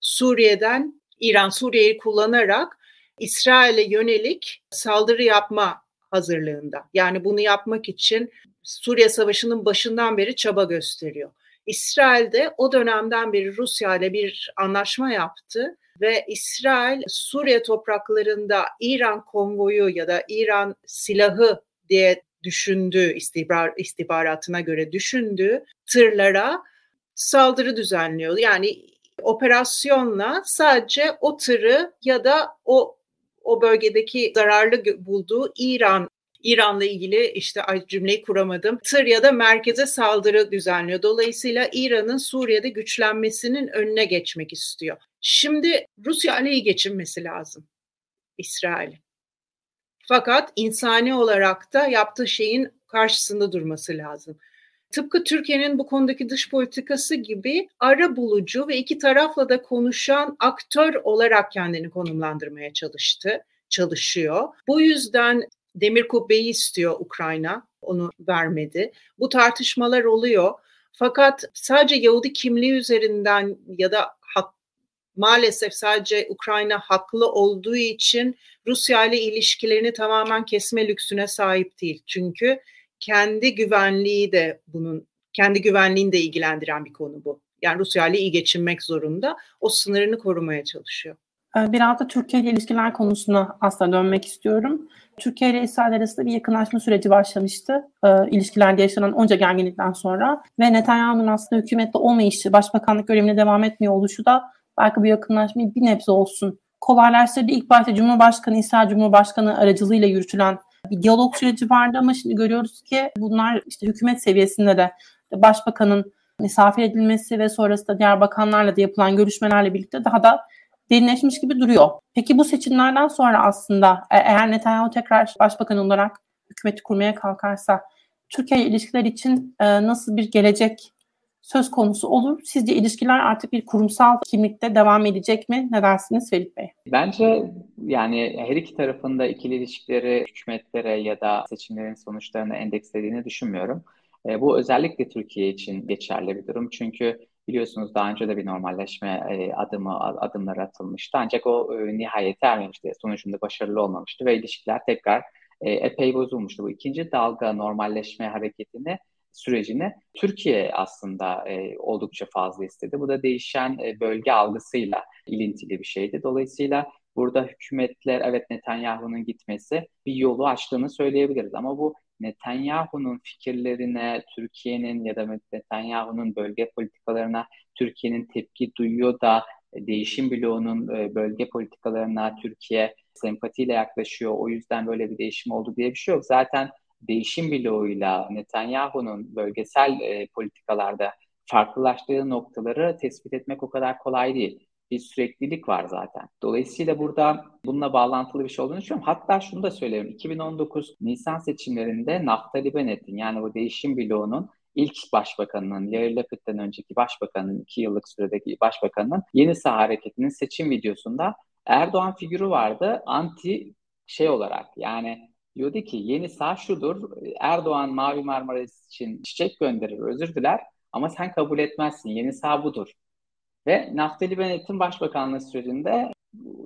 Suriye'den İran Suriye'yi kullanarak İsrail'e yönelik saldırı yapma hazırlığında. Yani bunu yapmak için Suriye Savaşı'nın başından beri çaba gösteriyor. İsrail de o dönemden beri Rusya ile bir anlaşma yaptı ve İsrail Suriye topraklarında İran konvoyu ya da İran silahı diye düşündüğü istihbar, istihbaratına göre düşündüğü tırlara saldırı düzenliyor. Yani operasyonla sadece o tırı ya da o o bölgedeki zararlı bulduğu İran İran'la ilgili işte ay cümleyi kuramadım. Tır ya da merkeze saldırı düzenliyor. Dolayısıyla İran'ın Suriye'de güçlenmesinin önüne geçmek istiyor. Şimdi Rusya ile geçinmesi lazım. İsrail. Fakat insani olarak da yaptığı şeyin karşısında durması lazım. Tıpkı Türkiye'nin bu konudaki dış politikası gibi ara bulucu ve iki tarafla da konuşan aktör olarak kendini konumlandırmaya çalıştı, çalışıyor. Bu yüzden demir kubbeyi istiyor Ukrayna, onu vermedi. Bu tartışmalar oluyor. Fakat sadece Yahudi kimliği üzerinden ya da hak, maalesef sadece Ukrayna haklı olduğu için Rusya ile ilişkilerini tamamen kesme lüksüne sahip değil. Çünkü kendi güvenliği de bunun kendi güvenliğini de ilgilendiren bir konu bu. Yani Rusya ile iyi geçinmek zorunda. O sınırını korumaya çalışıyor. Ee, biraz da Türkiye ile ilişkiler konusuna aslında dönmek istiyorum. Türkiye ile İsrail arasında bir yakınlaşma süreci başlamıştı. E, yaşanan onca gerginlikten sonra. Ve Netanyahu'nun aslında hükümette olmayışı, başbakanlık görevine devam etmiyor oluşu da belki bu yakınlaşmayı bir nebze olsun kolaylaştırdı. İlk başta Cumhurbaşkanı, İsrail Cumhurbaşkanı aracılığıyla yürütülen bir diyalog süreci vardı ama şimdi görüyoruz ki bunlar işte hükümet seviyesinde de başbakanın misafir edilmesi ve sonrasında diğer bakanlarla da yapılan görüşmelerle birlikte daha da derinleşmiş gibi duruyor. Peki bu seçimlerden sonra aslında e, eğer Netanyahu tekrar başbakan olarak hükümeti kurmaya kalkarsa Türkiye ilişkiler için e, nasıl bir gelecek söz konusu olur. Sizce ilişkiler artık bir kurumsal kimlikte devam edecek mi? Ne dersiniz Ferit Bey? Bence yani her iki tarafında ikili ilişkileri hükümetlere ya da seçimlerin sonuçlarını endekslediğini düşünmüyorum. E, bu özellikle Türkiye için geçerli bir durum. Çünkü biliyorsunuz daha önce de bir normalleşme e, adımı adımları atılmıştı. Ancak o e, nihayete ermemişti. Sonucunda başarılı olmamıştı ve ilişkiler tekrar e, epey bozulmuştu. Bu ikinci dalga normalleşme hareketini sürecini Türkiye aslında e, oldukça fazla istedi. Bu da değişen e, bölge algısıyla ilintili bir şeydi. Dolayısıyla burada hükümetler evet Netanyahu'nun gitmesi bir yolu açtığını söyleyebiliriz. Ama bu Netanyahu'nun fikirlerine, Türkiye'nin ya da Netanyahu'nun bölge politikalarına Türkiye'nin tepki duyuyor da e, değişim bloğunun e, bölge politikalarına Türkiye sempatiyle yaklaşıyor. O yüzden böyle bir değişim oldu diye bir şey yok. Zaten değişim bloğuyla Netanyahu'nun bölgesel e, politikalarda farklılaştığı noktaları tespit etmek o kadar kolay değil. Bir süreklilik var zaten. Dolayısıyla burada bununla bağlantılı bir şey olduğunu düşünüyorum. Hatta şunu da söyleyeyim. 2019 Nisan seçimlerinde Naftali Bennett'in yani bu değişim bloğunun ilk başbakanının, Yair Lapid'den önceki başbakanın, iki yıllık süredeki başbakanın Yeni Sağ Hareketi'nin seçim videosunda Erdoğan figürü vardı. Anti şey olarak yani diyordu ki yeni sağ şudur. Erdoğan Mavi Marmaris için çiçek gönderir, özür diler ama sen kabul etmezsin. Yeni sağ budur. Ve Naftali Bennett'in başbakanlığı sürecinde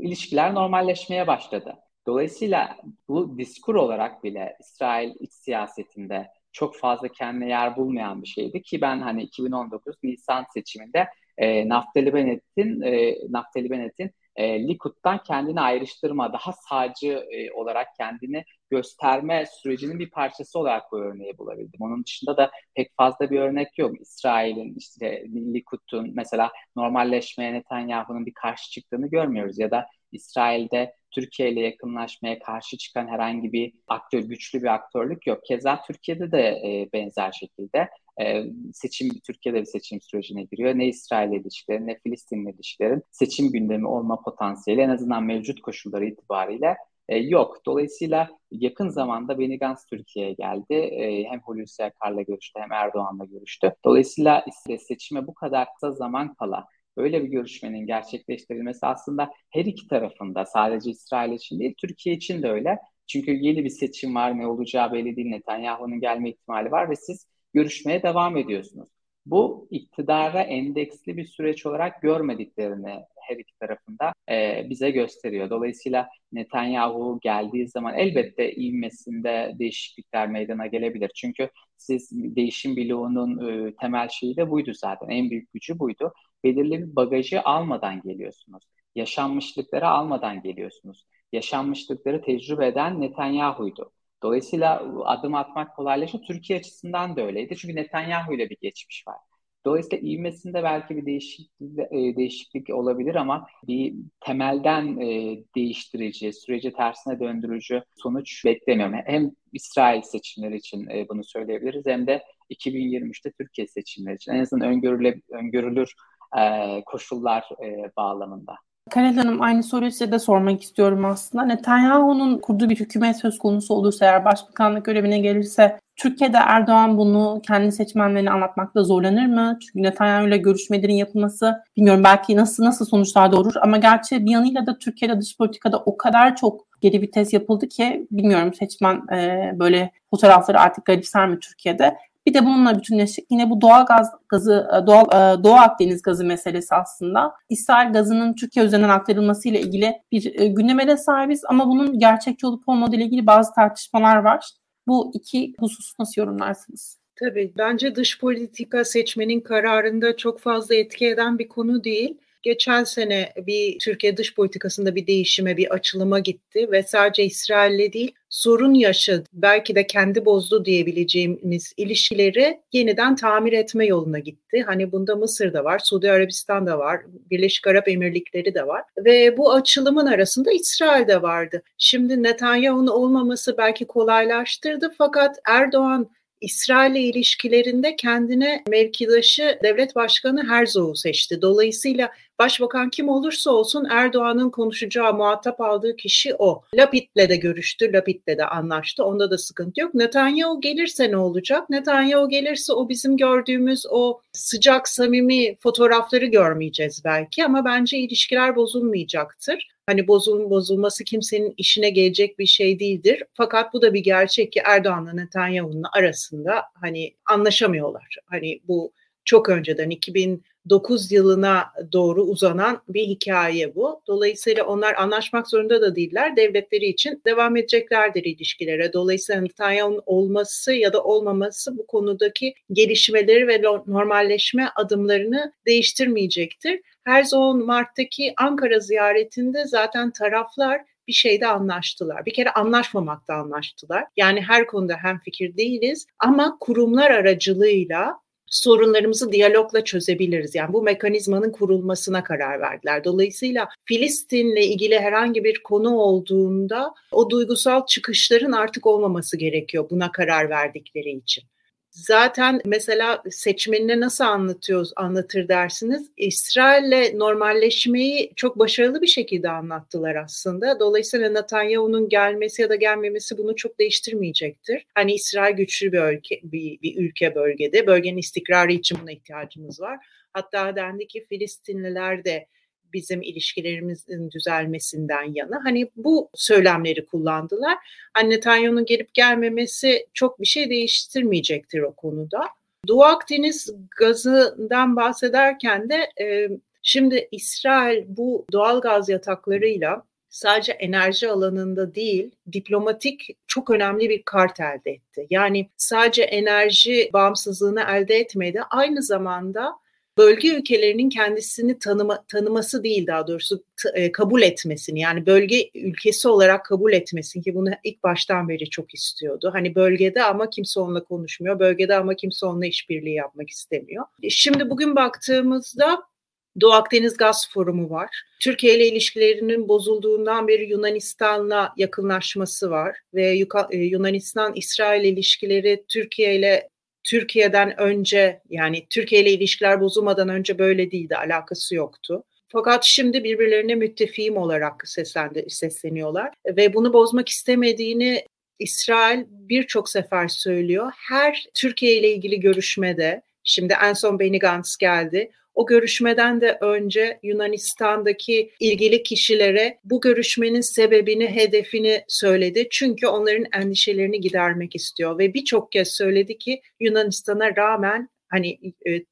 ilişkiler normalleşmeye başladı. Dolayısıyla bu diskur olarak bile İsrail iç siyasetinde çok fazla kendine yer bulmayan bir şeydi ki ben hani 2019 Nisan seçiminde e, Naftali Bennett'in e, Naftali Bennett'in e, Likud'dan kendini ayrıştırma, daha sağcı e, olarak kendini gösterme sürecinin bir parçası olarak bu örneği bulabildim. Onun dışında da pek fazla bir örnek yok. İsrail'in işte Likud'un mesela normalleşmeye Netanyahu'nun bir karşı çıktığını görmüyoruz ya da İsrail'de Türkiye ile yakınlaşmaya karşı çıkan herhangi bir aktör, güçlü bir aktörlük yok. Keza Türkiye'de de e, benzer şekilde e, seçim Türkiye'de bir seçim sürecine giriyor. Ne İsrail ilişkilerin ne Filistin ilişkilerin seçim gündemi olma potansiyeli en azından mevcut koşulları itibariyle e, yok. Dolayısıyla yakın zamanda Benny Gantz Türkiye'ye geldi. E, hem Hulusi Akar'la görüştü hem Erdoğan'la görüştü. Dolayısıyla seçime bu kadar kısa zaman kala böyle bir görüşmenin gerçekleştirilmesi aslında her iki tarafında sadece İsrail için değil Türkiye için de öyle. Çünkü yeni bir seçim var ne olacağı belli değil Netanyahu'nun gelme ihtimali var ve siz görüşmeye devam ediyorsunuz. Bu iktidara endeksli bir süreç olarak görmediklerini her iki tarafında e, bize gösteriyor. Dolayısıyla Netanyahu geldiği zaman elbette ivmesinde değişiklikler meydana gelebilir. Çünkü siz değişim bloğunun e, temel şeyi de buydu zaten. En büyük gücü buydu. Belirli bir bagajı almadan geliyorsunuz. Yaşanmışlıkları almadan geliyorsunuz. Yaşanmışlıkları tecrübe eden Netanyahu'ydu. Dolayısıyla adım atmak kolaylaşıyor. Türkiye açısından da öyleydi. Çünkü Netanyahu ile bir geçmiş var. Dolayısıyla ivmesinde belki bir değişiklik, e, değişiklik olabilir ama bir temelden e, değiştirici, süreci tersine döndürücü sonuç beklemiyorum. Hem İsrail seçimleri için e, bunu söyleyebiliriz hem de 2023'te Türkiye seçimleri için. En azından öngörüle, öngörülür koşullar bağlamında. Karel Hanım aynı soruyu size de sormak istiyorum aslında. Netanyahu'nun kurduğu bir hükümet söz konusu olursa eğer başbakanlık görevine gelirse Türkiye'de Erdoğan bunu kendi seçmenlerine anlatmakta zorlanır mı? Çünkü Netanyahu ile görüşmelerin yapılması bilmiyorum belki nasıl nasıl sonuçlar doğurur ama gerçi bir yanıyla da Türkiye'de dış politikada o kadar çok geri vites yapıldı ki bilmiyorum seçmen e, böyle fotoğrafları artık garipser mi Türkiye'de? Bir de bununla bütünleşik yine bu doğal gaz gazı e, doğal e, Doğu Akdeniz gazı meselesi aslında. İsrail gazının Türkiye üzerinden aktarılması ile ilgili bir e, gündeme de sahibiz ama bunun gerçekçi olup olmadığı ile ilgili bazı tartışmalar var. Bu iki hususu nasıl yorumlarsınız? Tabii bence dış politika seçmenin kararında çok fazla etki eden bir konu değil geçen sene bir Türkiye dış politikasında bir değişime, bir açılıma gitti ve sadece İsrail'le değil sorun yaşadı, belki de kendi bozdu diyebileceğimiz ilişkileri yeniden tamir etme yoluna gitti. Hani bunda Mısır da var, Suudi Arabistan da var, Birleşik Arap Emirlikleri de var ve bu açılımın arasında İsrail de vardı. Şimdi Netanyahu'nun olmaması belki kolaylaştırdı fakat Erdoğan İsrail ilişkilerinde kendine mevkidaşı devlet başkanı Herzog'u seçti. Dolayısıyla başbakan kim olursa olsun Erdoğan'ın konuşacağı, muhatap aldığı kişi o. Lapid'le de görüştü, Lapid'le de anlaştı. Onda da sıkıntı yok. Netanyahu gelirse ne olacak? Netanyahu gelirse o bizim gördüğümüz o sıcak, samimi fotoğrafları görmeyeceğiz belki ama bence ilişkiler bozulmayacaktır. Hani bozul, bozulması kimsenin işine gelecek bir şey değildir. Fakat bu da bir gerçek ki Erdoğan'la Netanyahu'nun arasında hani anlaşamıyorlar. Hani bu çok önceden 2009 yılına doğru uzanan bir hikaye bu. Dolayısıyla onlar anlaşmak zorunda da değiller. Devletleri için devam edeceklerdir ilişkilere. Dolayısıyla Netanyahu'nun olması ya da olmaması bu konudaki gelişmeleri ve normalleşme adımlarını değiştirmeyecektir. Her Mart'taki Ankara ziyaretinde zaten taraflar bir şeyde anlaştılar. Bir kere anlaşmamakta anlaştılar. Yani her konuda hem fikir değiliz ama kurumlar aracılığıyla sorunlarımızı diyalogla çözebiliriz. Yani bu mekanizmanın kurulmasına karar verdiler. Dolayısıyla Filistin'le ilgili herhangi bir konu olduğunda o duygusal çıkışların artık olmaması gerekiyor buna karar verdikleri için. Zaten mesela seçmenine nasıl anlatıyoruz, anlatır dersiniz. İsrail'le normalleşmeyi çok başarılı bir şekilde anlattılar aslında. Dolayısıyla Netanyahu'nun gelmesi ya da gelmemesi bunu çok değiştirmeyecektir. Hani İsrail güçlü bir ülke, bir, bir ülke bölgede. Bölgenin istikrarı için buna ihtiyacımız var. Hatta dendi ki Filistinliler de bizim ilişkilerimizin düzelmesinden yana. Hani bu söylemleri kullandılar. Hani Netanyahu'nun gelip gelmemesi çok bir şey değiştirmeyecektir o konuda. Doğu Akdeniz gazından bahsederken de e, şimdi İsrail bu doğal gaz yataklarıyla sadece enerji alanında değil, diplomatik çok önemli bir kart elde etti. Yani sadece enerji bağımsızlığını elde etmedi, aynı zamanda bölge ülkelerinin kendisini tanıma, tanıması değil daha doğrusu e, kabul etmesini yani bölge ülkesi olarak kabul etmesini ki bunu ilk baştan beri çok istiyordu. Hani bölgede ama kimse onunla konuşmuyor, bölgede ama kimse onunla işbirliği yapmak istemiyor. E, şimdi bugün baktığımızda Doğu Akdeniz Gaz Forumu var. Türkiye ile ilişkilerinin bozulduğundan beri Yunanistan'la yakınlaşması var ve e, Yunanistan-İsrail ilişkileri Türkiye ile Türkiye'den önce yani Türkiye ile ilişkiler bozulmadan önce böyle değildi, alakası yoktu. Fakat şimdi birbirlerine müttefiğim olarak seslendi, sesleniyorlar ve bunu bozmak istemediğini İsrail birçok sefer söylüyor. Her Türkiye ile ilgili görüşmede, şimdi en son Benny Gantz geldi, o görüşmeden de önce Yunanistan'daki ilgili kişilere bu görüşmenin sebebini, hedefini söyledi. Çünkü onların endişelerini gidermek istiyor ve birçok kez söyledi ki Yunanistan'a rağmen hani e,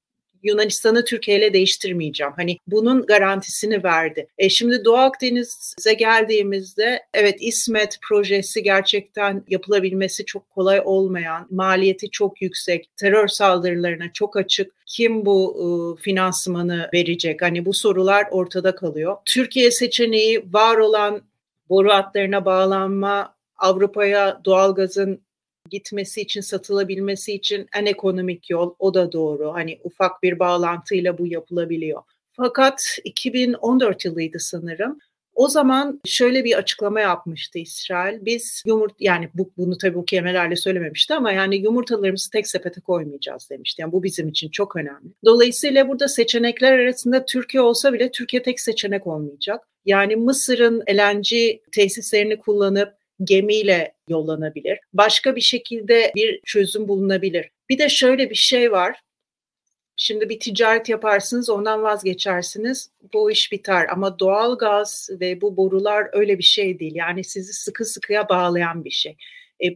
Yunanistan'ı Türkiye ile değiştirmeyeceğim. Hani bunun garantisini verdi. E şimdi Doğu Akdeniz'e geldiğimizde evet İsmet projesi gerçekten yapılabilmesi çok kolay olmayan, maliyeti çok yüksek, terör saldırılarına çok açık. Kim bu e, finansmanı verecek? Hani bu sorular ortada kalıyor. Türkiye seçeneği var olan boru hatlarına bağlanma, Avrupa'ya doğalgazın gitmesi için, satılabilmesi için en ekonomik yol o da doğru. Hani ufak bir bağlantıyla bu yapılabiliyor. Fakat 2014 yılıydı sanırım. O zaman şöyle bir açıklama yapmıştı İsrail. Biz yumurt yani bu, bunu tabii bu kelimelerle söylememişti ama yani yumurtalarımızı tek sepete koymayacağız demişti. Yani bu bizim için çok önemli. Dolayısıyla burada seçenekler arasında Türkiye olsa bile Türkiye tek seçenek olmayacak. Yani Mısır'ın LNG tesislerini kullanıp gemiyle yollanabilir. Başka bir şekilde bir çözüm bulunabilir. Bir de şöyle bir şey var. Şimdi bir ticaret yaparsınız ondan vazgeçersiniz bu iş biter ama doğal gaz ve bu borular öyle bir şey değil yani sizi sıkı sıkıya bağlayan bir şey. E,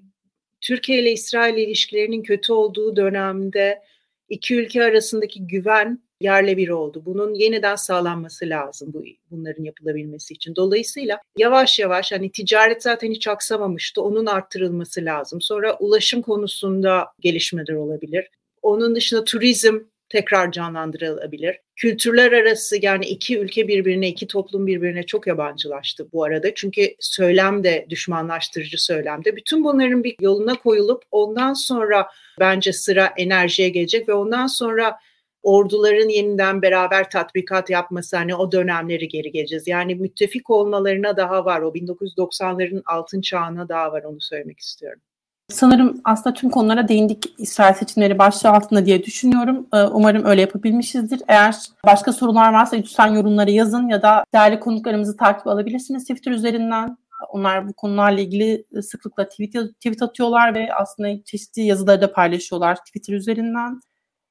Türkiye ile İsrail ilişkilerinin kötü olduğu dönemde iki ülke arasındaki güven yerle bir oldu. Bunun yeniden sağlanması lazım bu bunların yapılabilmesi için. Dolayısıyla yavaş yavaş hani ticaret zaten hiç aksamamıştı. Onun arttırılması lazım. Sonra ulaşım konusunda gelişmeler olabilir. Onun dışında turizm tekrar canlandırılabilir. Kültürler arası yani iki ülke birbirine, iki toplum birbirine çok yabancılaştı bu arada. Çünkü söylem de düşmanlaştırıcı söylemde. Bütün bunların bir yoluna koyulup ondan sonra bence sıra enerjiye gelecek ve ondan sonra orduların yeniden beraber tatbikat yapması hani o dönemleri geri geleceğiz. Yani müttefik olmalarına daha var. O 1990'ların altın çağına daha var onu söylemek istiyorum. Sanırım aslında tüm konulara değindik İsrail seçimleri başlığı altında diye düşünüyorum. Ee, umarım öyle yapabilmişizdir. Eğer başka sorular varsa lütfen yorumlara yazın ya da değerli konuklarımızı takip alabilirsiniz Twitter üzerinden. Onlar bu konularla ilgili sıklıkla tweet, tweet atıyorlar ve aslında çeşitli yazıları da paylaşıyorlar Twitter üzerinden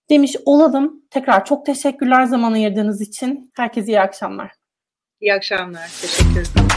demiş olalım. Tekrar çok teşekkürler zaman ayırdığınız için. Herkese iyi akşamlar. İyi akşamlar. Teşekkür ederim.